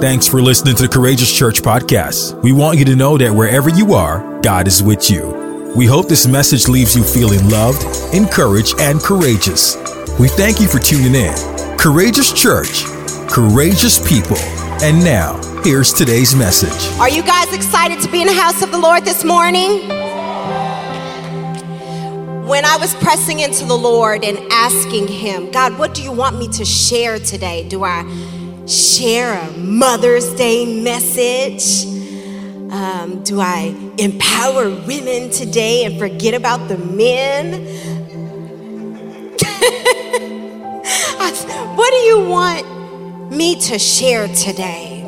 Thanks for listening to the Courageous Church podcast. We want you to know that wherever you are, God is with you. We hope this message leaves you feeling loved, encouraged, and courageous. We thank you for tuning in. Courageous Church, courageous people. And now, here's today's message. Are you guys excited to be in the house of the Lord this morning? When I was pressing into the Lord and asking Him, God, what do you want me to share today? Do I share a Mother's Day message? Um, do I empower women today and forget about the men? what do you want me to share today?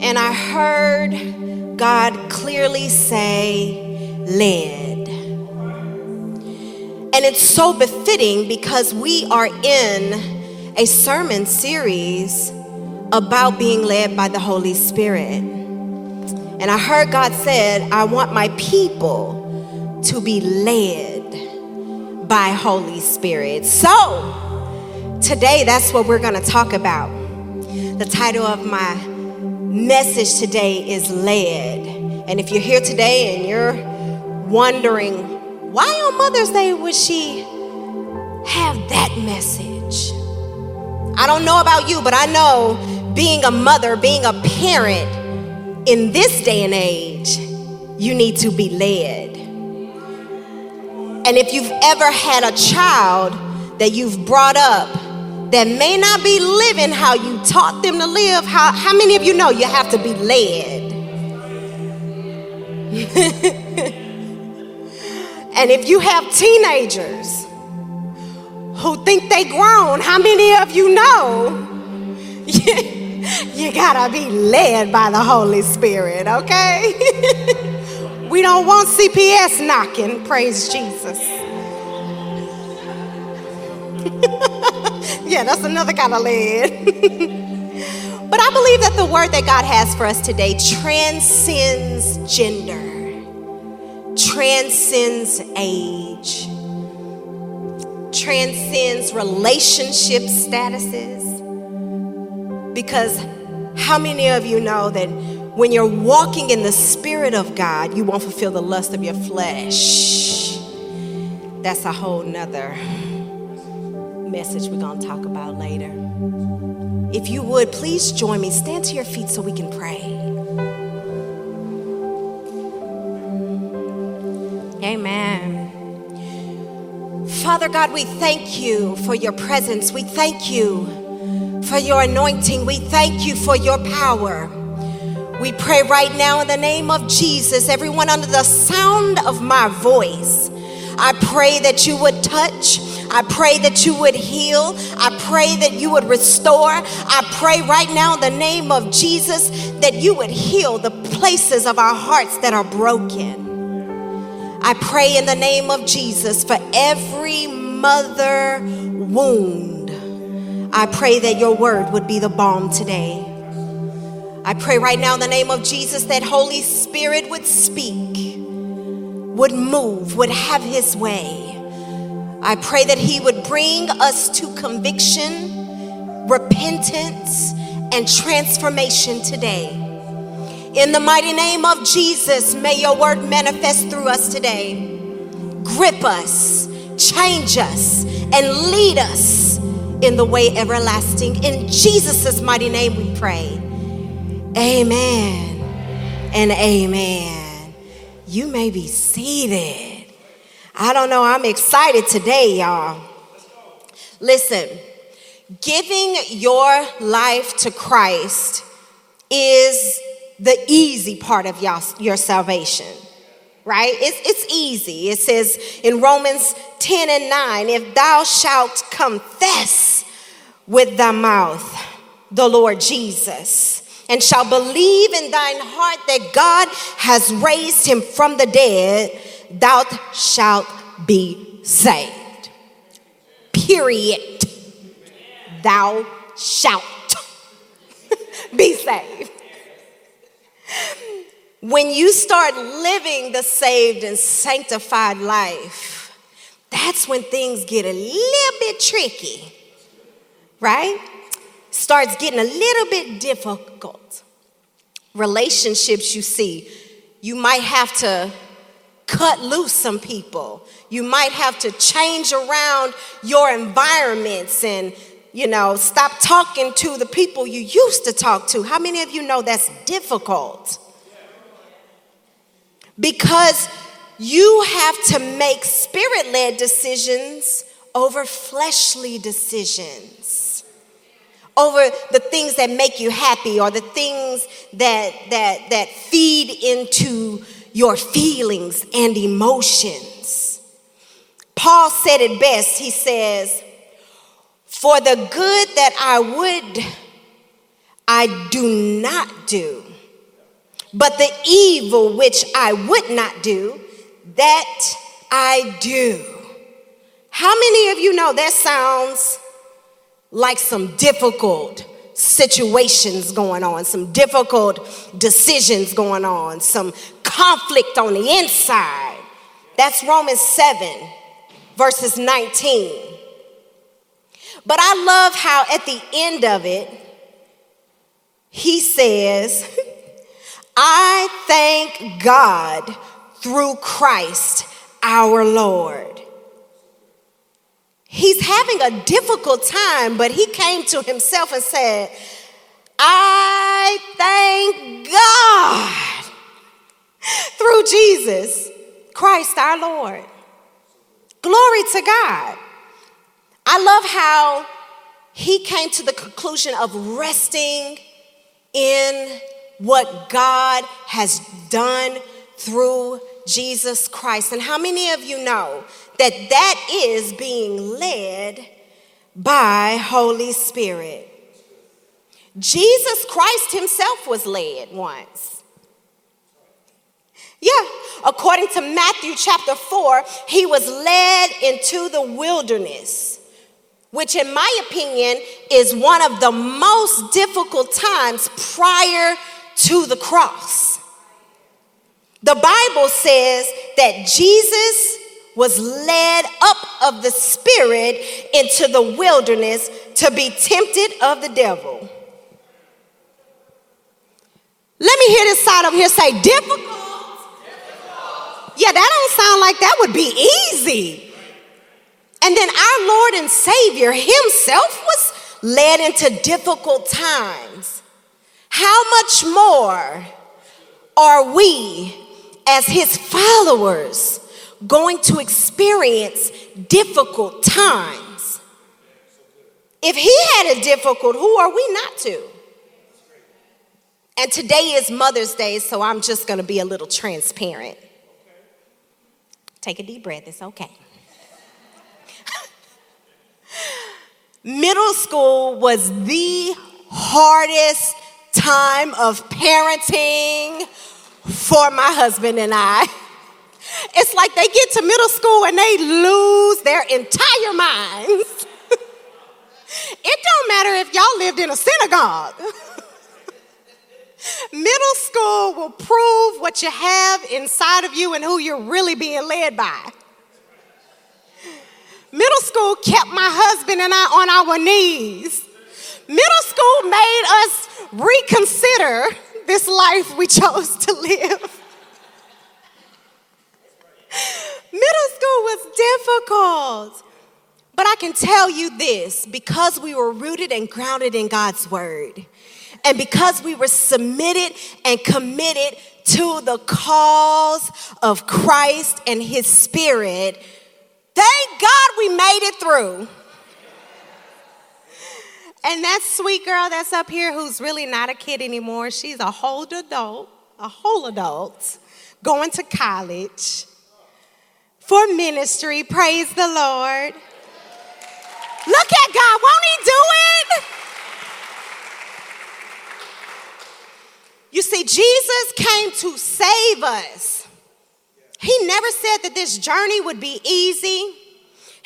And I heard God clearly say, led. And it's so befitting because we are in a sermon series about being led by the Holy Spirit. And I heard God said, I want my people to be led by Holy Spirit. So, today that's what we're going to talk about. The title of my message today is Led. And if you're here today and you're wondering why on Mother's Day would she have that message? I don't know about you, but I know being a mother, being a parent in this day and age, you need to be led. And if you've ever had a child that you've brought up that may not be living how you taught them to live, how, how many of you know you have to be led? And if you have teenagers who think they grown, how many of you know you gotta be led by the Holy Spirit, okay? we don't want CPS knocking, praise Jesus. yeah, that's another kind of led. but I believe that the word that God has for us today transcends gender transcends age, transcends relationship statuses. Because how many of you know that when you're walking in the Spirit of God, you won't fulfill the lust of your flesh? That's a whole nother message we're going to talk about later. If you would, please join me. Stand to your feet so we can pray. Amen. Father God, we thank you for your presence. We thank you for your anointing. We thank you for your power. We pray right now in the name of Jesus, everyone under the sound of my voice, I pray that you would touch. I pray that you would heal. I pray that you would restore. I pray right now in the name of Jesus that you would heal the places of our hearts that are broken. I pray in the name of Jesus for every mother wound. I pray that your word would be the balm today. I pray right now in the name of Jesus that Holy Spirit would speak, would move, would have his way. I pray that he would bring us to conviction, repentance, and transformation today. In the mighty name of Jesus, may your word manifest through us today. Grip us, change us, and lead us in the way everlasting. In Jesus' mighty name we pray. Amen and amen. You may be seated. I don't know, I'm excited today, y'all. Listen, giving your life to Christ is the easy part of your, your salvation, right? It's, it's easy. It says in Romans 10 and 9 if thou shalt confess with thy mouth the Lord Jesus and shall believe in thine heart that God has raised him from the dead, thou shalt be saved. Period. Thou shalt be saved. When you start living the saved and sanctified life, that's when things get a little bit tricky, right? starts getting a little bit difficult. Relationships, you see, you might have to cut loose some people. You might have to change around your environments and, you know, stop talking to the people you used to talk to. How many of you know that's difficult? Because you have to make spirit led decisions over fleshly decisions over the things that make you happy or the things that that that feed into your feelings and emotions paul said it best he says for the good that i would i do not do but the evil which i would not do that i do how many of you know that sounds like some difficult situations going on, some difficult decisions going on, some conflict on the inside? That's Romans 7, verses 19. But I love how at the end of it, he says, I thank God through Christ our Lord. He's having a difficult time, but he came to himself and said, I thank God through Jesus Christ our Lord. Glory to God. I love how he came to the conclusion of resting in what God has done through Jesus Christ. And how many of you know that that is being led by Holy Spirit. Jesus Christ himself was led once. Yeah, according to Matthew chapter 4, he was led into the wilderness, which, in my opinion, is one of the most difficult times prior to the cross. The Bible says that Jesus was led up of the Spirit into the wilderness to be tempted of the devil. Let me hear this side over here say, difficult. difficult. Yeah, that don't sound like that would be easy. And then our Lord and Savior Himself was led into difficult times. How much more are we as His followers? going to experience difficult times. If he had a difficult, who are we not to? And today is Mother's Day, so I'm just going to be a little transparent. Take a deep breath, it's okay. Middle school was the hardest time of parenting for my husband and I. It's like they get to middle school and they lose their entire minds. it don't matter if y'all lived in a synagogue. middle school will prove what you have inside of you and who you're really being led by. Middle school kept my husband and I on our knees. Middle school made us reconsider this life we chose to live. Middle school was difficult. But I can tell you this because we were rooted and grounded in God's word, and because we were submitted and committed to the cause of Christ and his spirit, thank God made it through. And that sweet girl that's up here who's really not a kid anymore, she's a whole adult, a whole adult, going to college for ministry. Praise the Lord. Look at God. Won't He do it? You see, Jesus came to save us. He never said that this journey would be easy.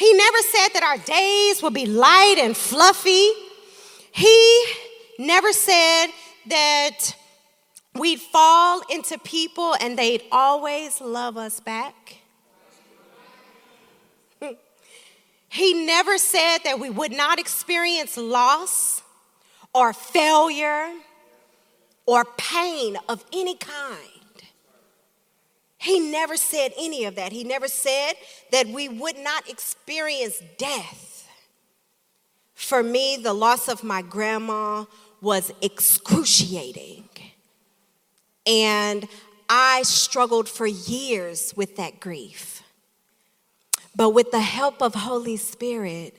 He never said that our days would be light and fluffy. He never said that we'd fall into people and they'd always love us back. He never said that we would not experience loss or failure or pain of any kind. He never said any of that. He never said that we would not experience death. For me, the loss of my grandma was excruciating. And I struggled for years with that grief. But with the help of Holy Spirit,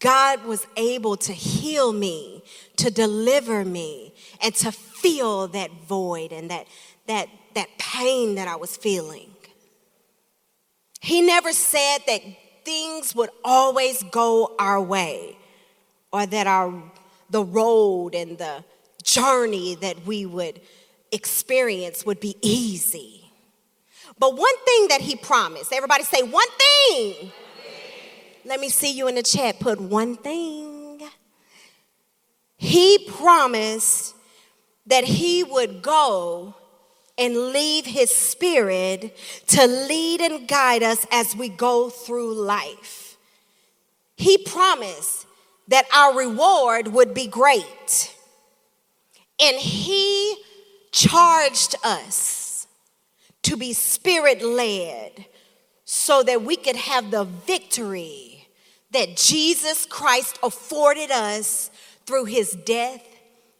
God was able to heal me, to deliver me, and to fill that void and that, that, that pain that I was feeling. He never said that things would always go our way or that our, the road and the journey that we would experience would be easy. But one thing that he promised, everybody say one thing. Let me see you in the chat. Put one thing. He promised that he would go and leave his spirit to lead and guide us as we go through life. He promised that our reward would be great. And he charged us to be spirit led so that we could have the victory that Jesus Christ afforded us through his death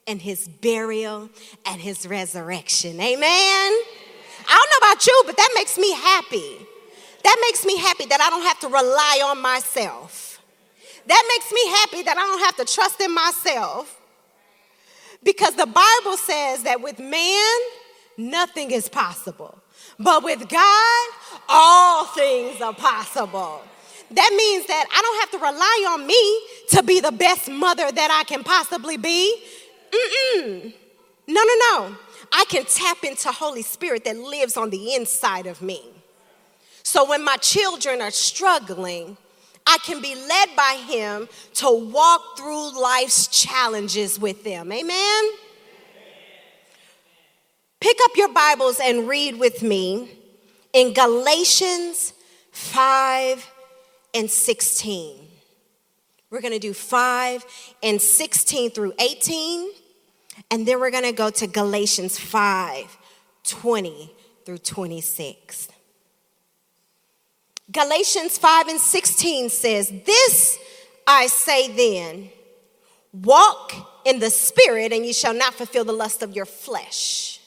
and his burial and his resurrection. Amen. I don't know about you, but that makes me happy. That makes me happy that I don't have to rely on myself. That makes me happy that I don't have to trust in myself. Because the Bible says that with man, nothing is possible. But with God, all things are possible. That means that I don't have to rely on me to be the best mother that I can possibly be. Mm-mm. No, no, no. I can tap into Holy Spirit that lives on the inside of me. So when my children are struggling, I can be led by Him to walk through life's challenges with them. Amen? Pick up your Bibles and read with me in Galatians 5 and 16. We're going to do 5 and 16 through 18. And then we're going to go to Galatians 5 20 through 26. Galatians 5 and 16 says, This I say then, walk in the Spirit, and you shall not fulfill the lust of your flesh.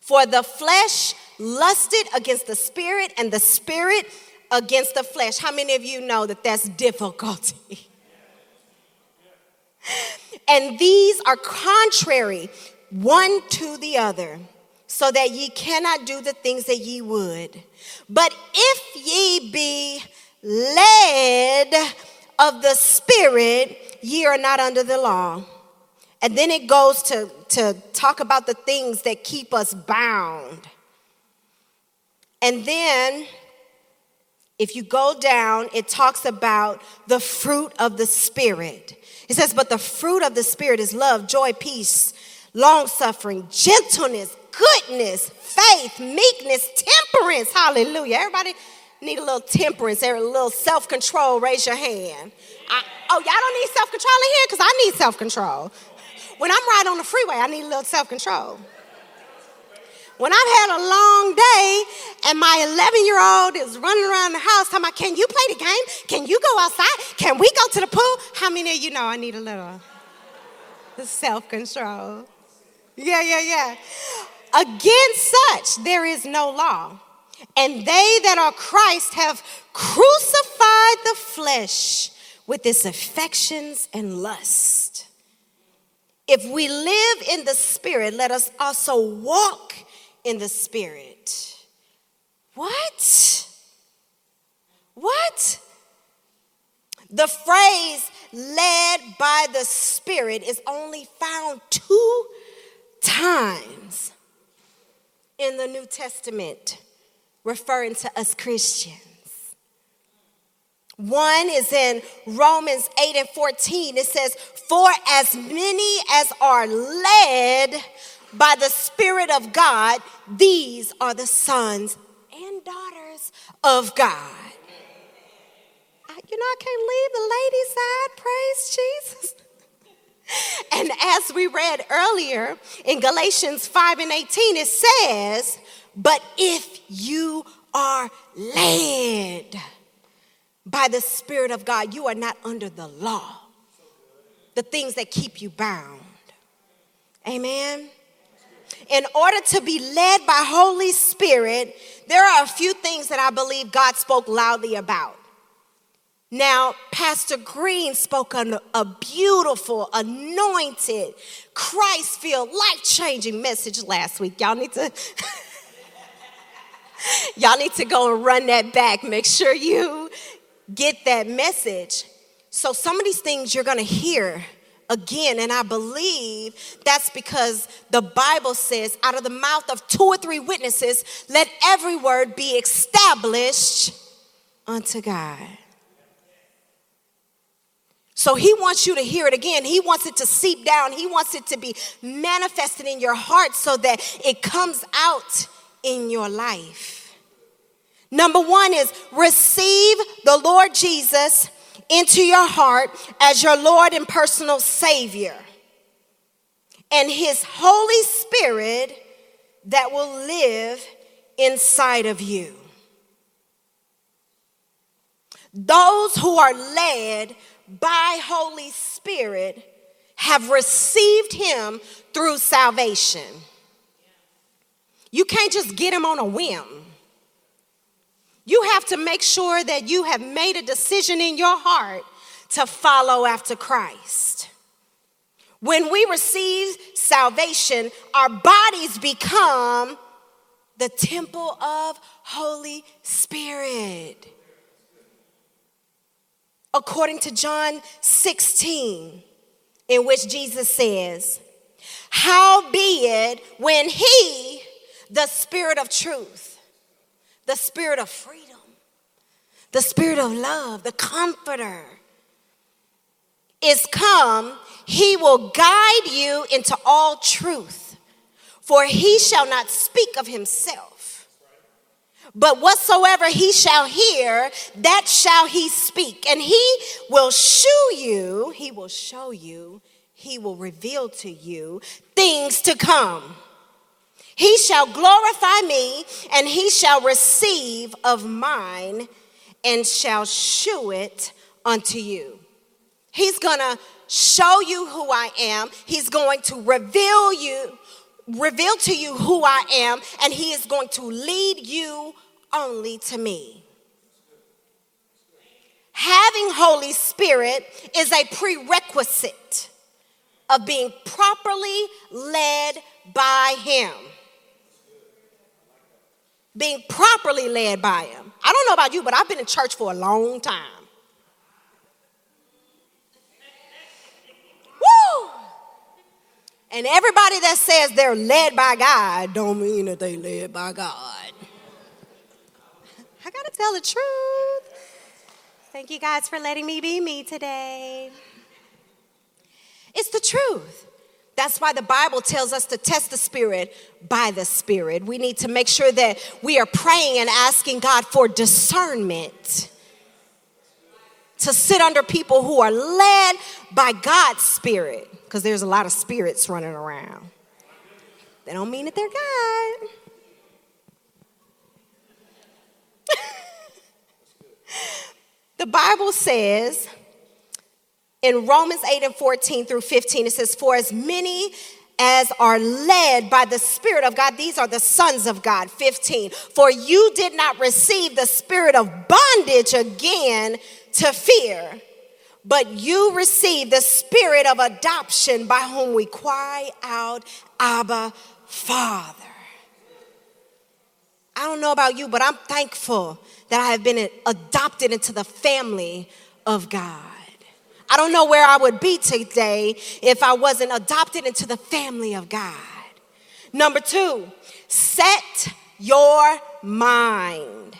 For the flesh lusted against the Spirit, and the Spirit against the flesh. How many of you know that that's difficulty? and these are contrary one to the other, so that ye cannot do the things that ye would. But if ye be led of the Spirit, ye are not under the law. And then it goes to, to talk about the things that keep us bound. And then, if you go down, it talks about the fruit of the Spirit. It says, But the fruit of the Spirit is love, joy, peace, long suffering, gentleness, goodness, faith, meekness, temperance. Hallelujah. Everybody need a little temperance, a little self control. Raise your hand. I, oh, y'all don't need self control in here? Because I need self control. When I'm riding on the freeway, I need a little self control. When I've had a long day and my 11 year old is running around the house talking about, can you play the game? Can you go outside? Can we go to the pool? How many of you know I need a little self control? Yeah, yeah, yeah. Against such there is no law. And they that are Christ have crucified the flesh with its affections and lust. If we live in the Spirit, let us also walk in the Spirit. What? What? The phrase led by the Spirit is only found two times in the New Testament referring to us Christians. One is in Romans 8 and 14. It says, For as many as are led by the Spirit of God, these are the sons and daughters of God. You know, I can't leave the ladies' side. Praise Jesus. And as we read earlier in Galatians 5 and 18, it says, But if you are led by the Spirit of God, you are not under the law, the things that keep you bound. Amen. In order to be led by Holy Spirit, there are a few things that I believe God spoke loudly about. Now, Pastor Green spoke on a beautiful, anointed, Christ filled, life changing message last week. Y'all need to. Y'all need to go and run that back. Make sure you get that message. So, some of these things you're gonna hear again, and I believe that's because the Bible says, out of the mouth of two or three witnesses, let every word be established unto God. So he wants you to hear it again. He wants it to seep down. He wants it to be manifested in your heart so that it comes out in your life. Number one is receive the Lord Jesus into your heart as your Lord and personal Savior, and His Holy Spirit that will live inside of you. Those who are led by Holy Spirit have received him through salvation. You can't just get him on a whim. You have to make sure that you have made a decision in your heart to follow after Christ. When we receive salvation, our bodies become the temple of Holy Spirit according to John 16, in which Jesus says, Howbeit, when He, the Spirit of truth, the Spirit of freedom, the Spirit of love, the Comforter, is come, He will guide you into all truth, for He shall not speak of Himself but whatsoever he shall hear, that shall he speak. And he will shew you, he will show you, he will reveal to you things to come. He shall glorify me, and he shall receive of mine, and shall shew it unto you. He's gonna show you who I am. He's going to reveal you, reveal to you who I am, and he is going to lead you only to me. Having Holy Spirit is a prerequisite of being properly led by Him. Being properly led by Him. I don't know about you, but I've been in church for a long time. Woo! And everybody that says they're led by God don't mean that they're led by God. I gotta tell the truth. Thank you guys for letting me be me today. It's the truth. That's why the Bible tells us to test the Spirit by the Spirit. We need to make sure that we are praying and asking God for discernment to sit under people who are led by God's Spirit, because there's a lot of spirits running around. They don't mean that they're God. the Bible says in Romans 8 and 14 through 15, it says, For as many as are led by the Spirit of God, these are the sons of God. 15, for you did not receive the spirit of bondage again to fear, but you received the spirit of adoption by whom we cry out, Abba, Father. I don't know about you, but I'm thankful that I have been adopted into the family of God. I don't know where I would be today if I wasn't adopted into the family of God. Number two, set your mind.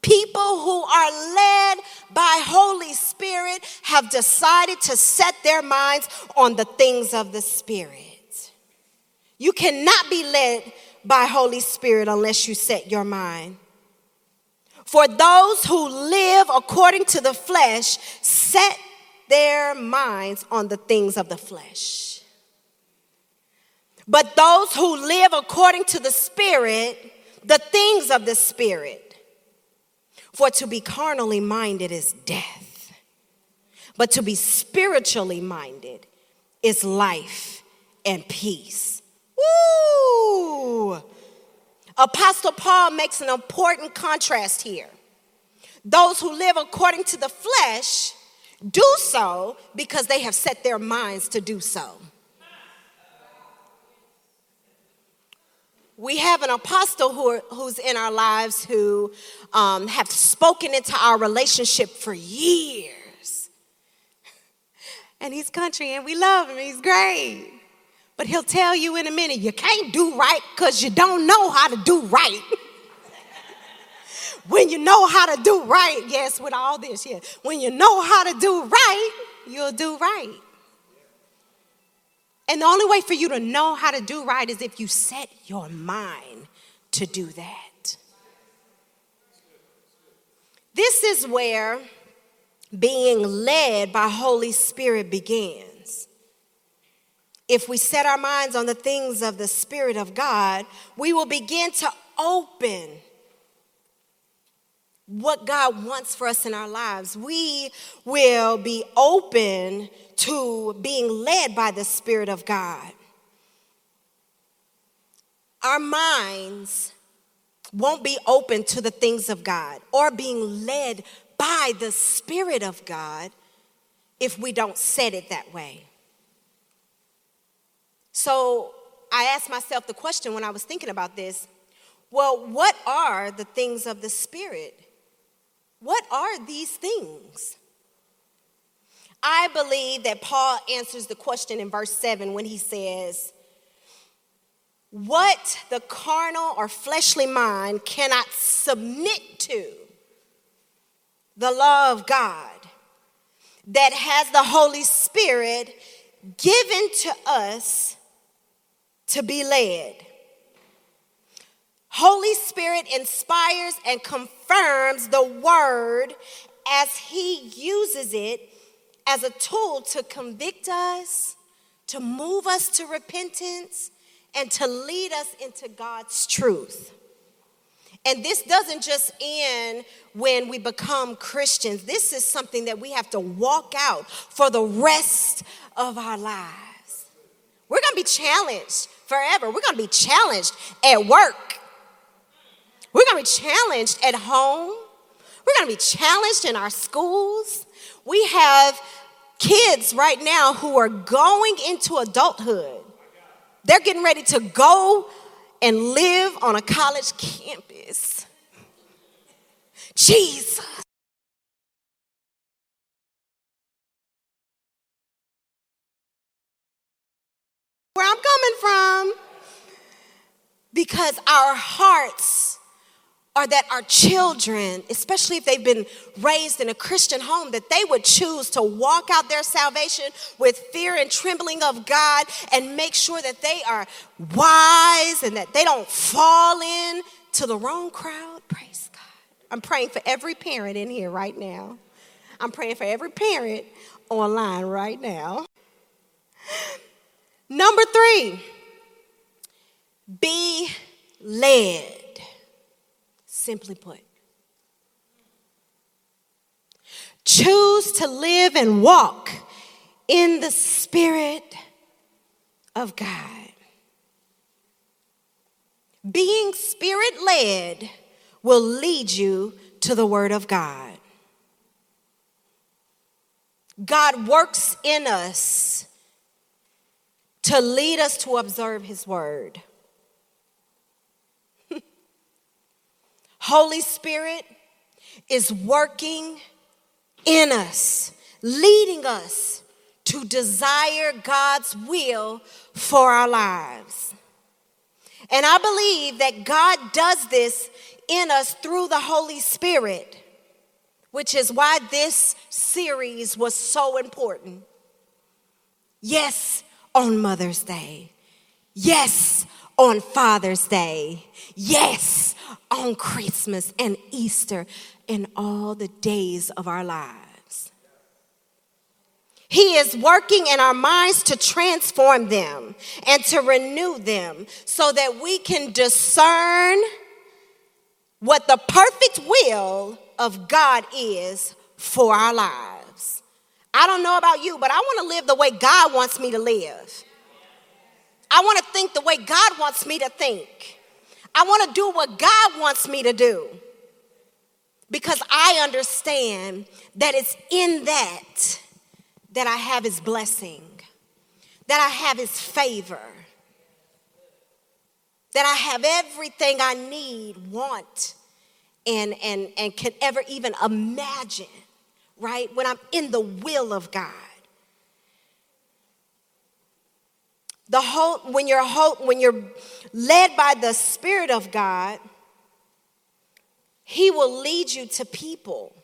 People who are led by Holy Spirit have decided to set their minds on the things of the Spirit. You cannot be led by Holy Spirit unless you set your mind. For those who live according to the flesh set their minds on the things of the flesh. But those who live according to the Spirit, the things of the Spirit. For to be carnally minded is death, but to be spiritually minded is life and peace. Woo! Apostle Paul makes an important contrast here. Those who live according to the flesh do so because they have set their minds to do so. We have an apostle who are, who's in our lives who um, have spoken into our relationship for years. And he's country and we love him, he's great. But he'll tell you in a minute, you can't do right because you don't know how to do right. when you know how to do right, yes, with all this, yeah. When you know how to do right, you'll do right. And the only way for you to know how to do right is if you set your mind to do that. This is where being led by Holy Spirit begins if we set our minds on the things of the Spirit of God, we will begin to open what God wants for us in our lives. We will be open to being led by the Spirit of God. Our minds won't be open to the things of God or being led by the Spirit of God if we don't set it that way. So I asked myself the question when I was thinking about this well, what are the things of the Spirit? What are these things? I believe that Paul answers the question in verse 7 when he says, What the carnal or fleshly mind cannot submit to, the law of God that has the Holy Spirit given to us to be led. Holy Spirit inspires and confirms the word as he uses it as a tool to convict us, to move us to repentance, and to lead us into God's truth. And this doesn't just end when we become Christians. This is something that we have to walk out for the rest of our lives. We're going to be challenged forever. We're going to be challenged at work. We're going to be challenged at home. We're going to be challenged in our schools. We have kids right now who are going into adulthood. They're getting ready to go and live on a college campus. Jesus. where I'm coming from. Because our hearts are that our children, especially if they've been raised in a Christian home, that they would choose to walk out their salvation with fear and trembling of God and make sure that they are wise and that they don't fall in to the wrong crowd. Praise God. I'm praying for every parent in here right now. I'm praying for every parent online right now. Number three, be led. Simply put, choose to live and walk in the Spirit of God. Being spirit led will lead you to the Word of God. God works in us to lead us to observe His word. Holy Spirit is working in us, leading us to desire God's will for our lives. And I believe that God does this in us through the Holy Spirit, which is why this series was so important. Yes, on Mother's Day. Yes, on Father's Day. Yes, on Christmas and Easter and all the days of our lives. He is working in our minds to transform them and to renew them so that we can discern what the perfect will of God is for our lives. I don't know about you, but I want to live the way God wants me to live. I want to think the way God wants me to think. I want to do what God wants me to do. Because I understand that it's in that that I have his blessing, that I have his favor, that I have everything I need, want, and, and, and can ever even imagine, right? When I'm in the will of God. The whole, when you're whole, when you're led by the Spirit of God, He will lead you to people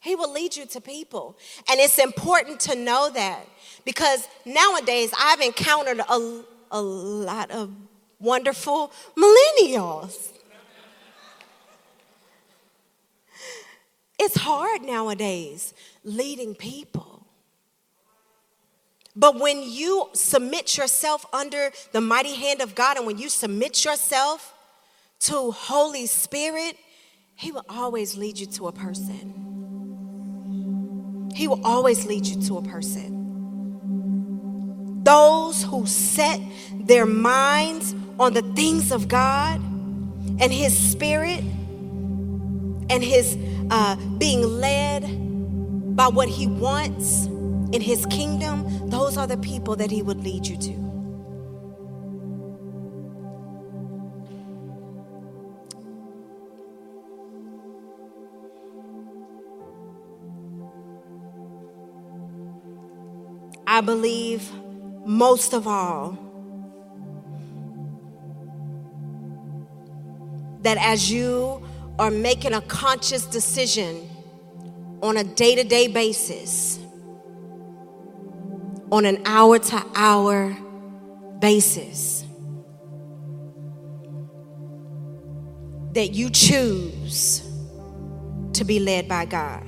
he will lead you to people. And it's important to know that because nowadays I've encountered a, a lot of wonderful millennials. It's hard nowadays leading people. But when you submit yourself under the mighty hand of God and when you submit yourself to Holy Spirit, He will always lead you to a person. He will always lead you to a person. Those who set their minds on the things of God and His Spirit and His uh, being led by what He wants in His kingdom, those are the people that He would lead you to. I believe most of all that as you are making a conscious decision on a day to day basis, on an hour to hour basis, that you choose to be led by God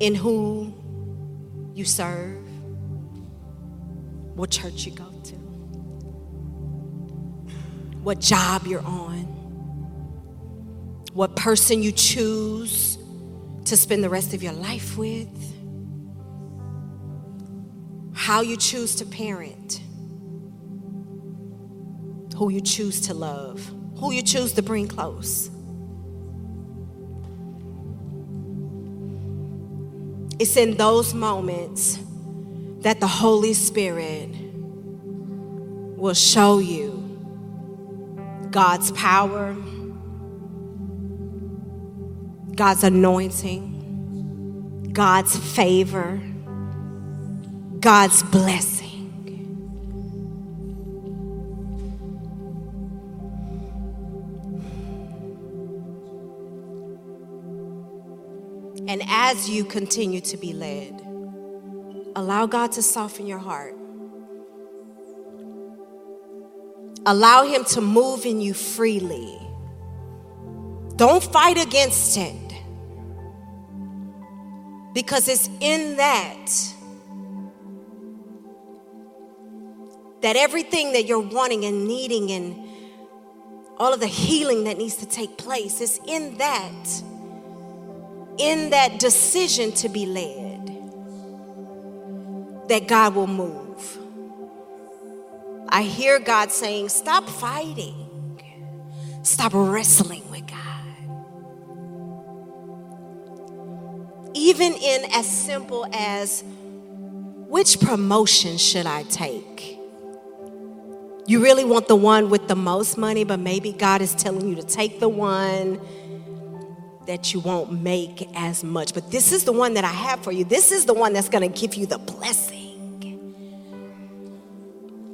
in who you serve, what church you go to, what job you're on, what person you choose to spend the rest of your life with, how you choose to parent, who you choose to love, who you choose to bring close. It's in those moments that the Holy Spirit will show you God's power, God's anointing, God's favor, God's blessing. And as you continue to be led, allow God to soften your heart. Allow Him to move in you freely. Don't fight against it. Because it's in that that everything that you're wanting and needing and all of the healing that needs to take place is in that in that decision to be led, that God will move. I hear God saying, Stop fighting, stop wrestling with God. Even in as simple as, which promotion should I take? You really want the one with the most money, but maybe God is telling you to take the one that you won't make as much. But this is the one that I have for you. This is the one that's going to give you the blessing.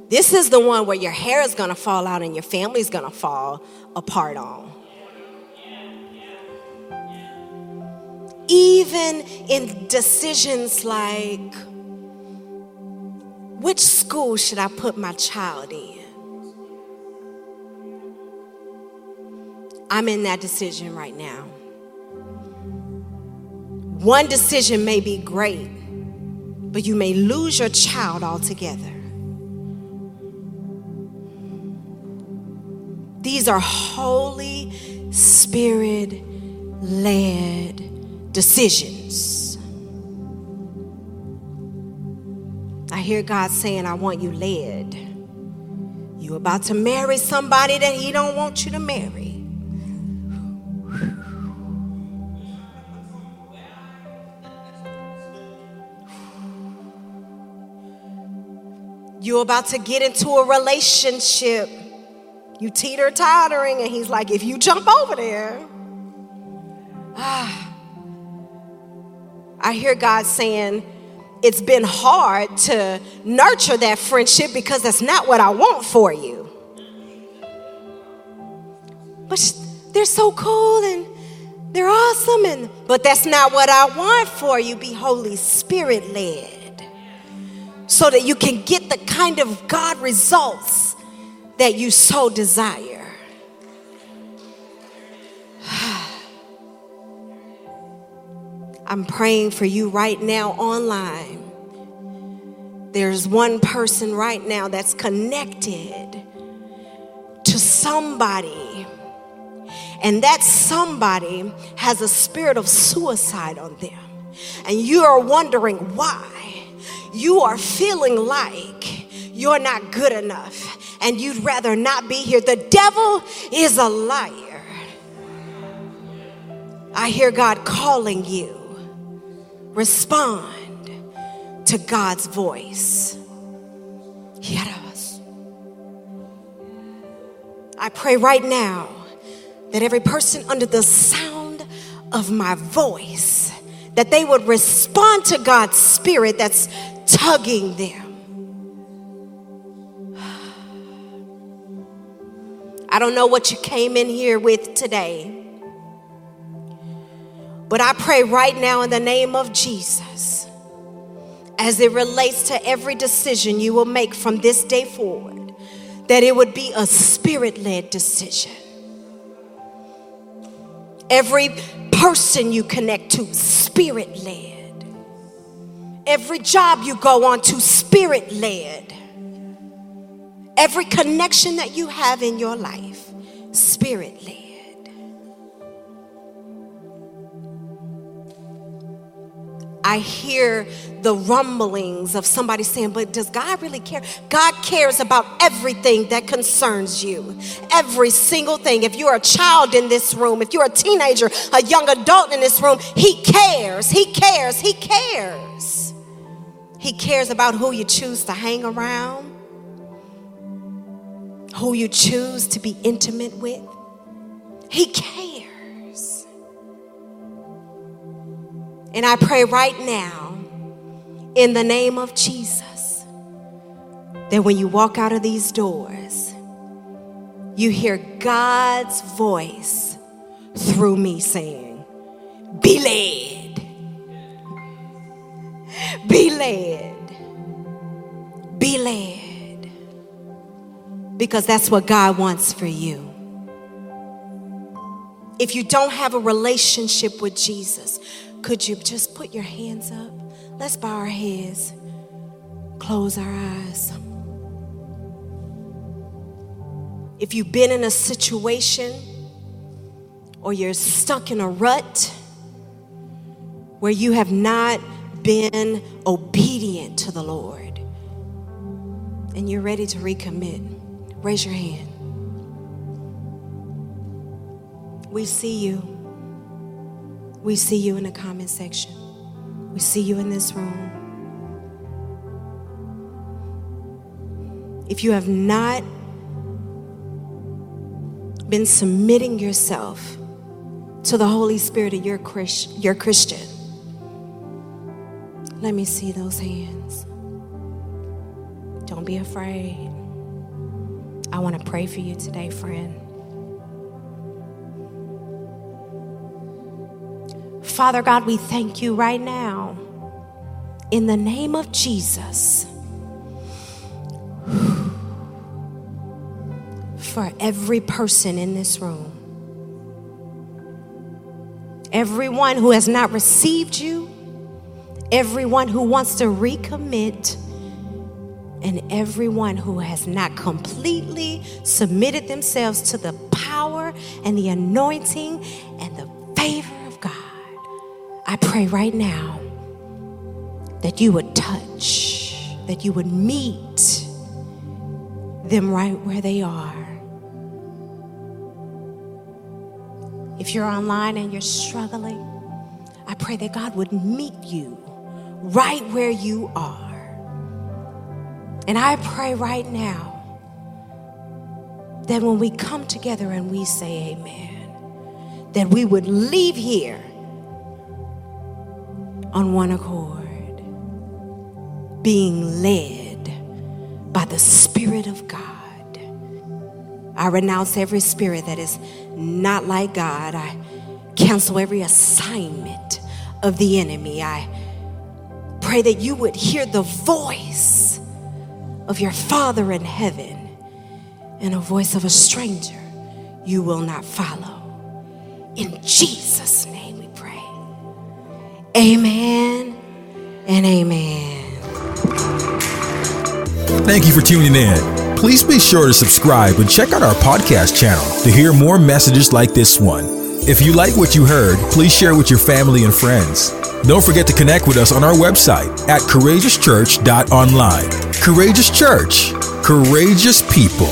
This is the one where your hair is going to fall out and your family is going to fall apart on. Even in decisions like which school should I put my child in? I'm in that decision right now. One decision may be great, but you may lose your child altogether. These are Holy Spirit led decisions. I hear God saying, I want you led. You are about to marry somebody that he don't want you to marry. You're about to get into a relationship. You teeter tottering, and he's like, if you jump over there, ah. I hear God saying, it's been hard to nurture that friendship because that's not what I want for you. But they're so cool and they're awesome and but that's not what I want for you. Be Holy Spirit led so that you can get the kind of God results that you so desire. I'm praying for you right now online. There's one person right now that's connected to somebody, and that somebody has a spirit of suicide on them. And you are wondering why you are feeling like you're not good enough and you'd rather not be here. The devil is a liar. I hear God calling you. Respond to God's voice. I pray right now that every person under the sound of my voice that they would respond to God's spirit that's tugging them. I don't know what you came in here with today. But I pray right now in the name of Jesus, as it relates to every decision you will make from this day forward, that it would be a spirit led decision. Every person you connect to, spirit led. Every job you go on to, spirit led. Every connection that you have in your life, spirit led. I hear the rumblings of somebody saying, But does God really care? God cares about everything that concerns you. Every single thing. If you're a child in this room, if you're a teenager, a young adult in this room, He cares. He cares. He cares. He cares about who you choose to hang around, who you choose to be intimate with. He cares. And I pray right now, in the name of Jesus, that when you walk out of these doors, you hear God's voice through me saying, Be led. Led. Be led. Because that's what God wants for you. If you don't have a relationship with Jesus, could you just put your hands up? Let's bow our heads, close our eyes. If you've been in a situation or you're stuck in a rut where you have not been obedient to the Lord and you're ready to recommit, raise your hand. We see you. We see you in the comment section. We see you in this room. If you have not been submitting yourself to the Holy Spirit of your, Christ, your Christian, let me see those hands. Don't be afraid. I want to pray for you today, friend. Father God, we thank you right now in the name of Jesus for every person in this room. Everyone who has not received you, everyone who wants to recommit, and everyone who has not completely submitted themselves to the power and the anointing and the favor of God. I pray right now that you would touch, that you would meet them right where they are. If you're online and you're struggling, I pray that God would meet you right where you are. And I pray right now that when we come together and we say amen, that we would leave here on one accord, being led by the Spirit of God. I renounce every spirit that is not like God. I cancel every assignment of the enemy. I pray that you would hear the voice of your Father in heaven and a voice of a stranger you will not follow. In Jesus' name we pray. Amen and amen. Thank you for tuning in. Please be sure to subscribe and check out our podcast channel to hear more messages like this one. If you like what you heard, please share with your family and friends. Don't forget to connect with us on our website at courageouschurch.online. Courageous Church, courageous people.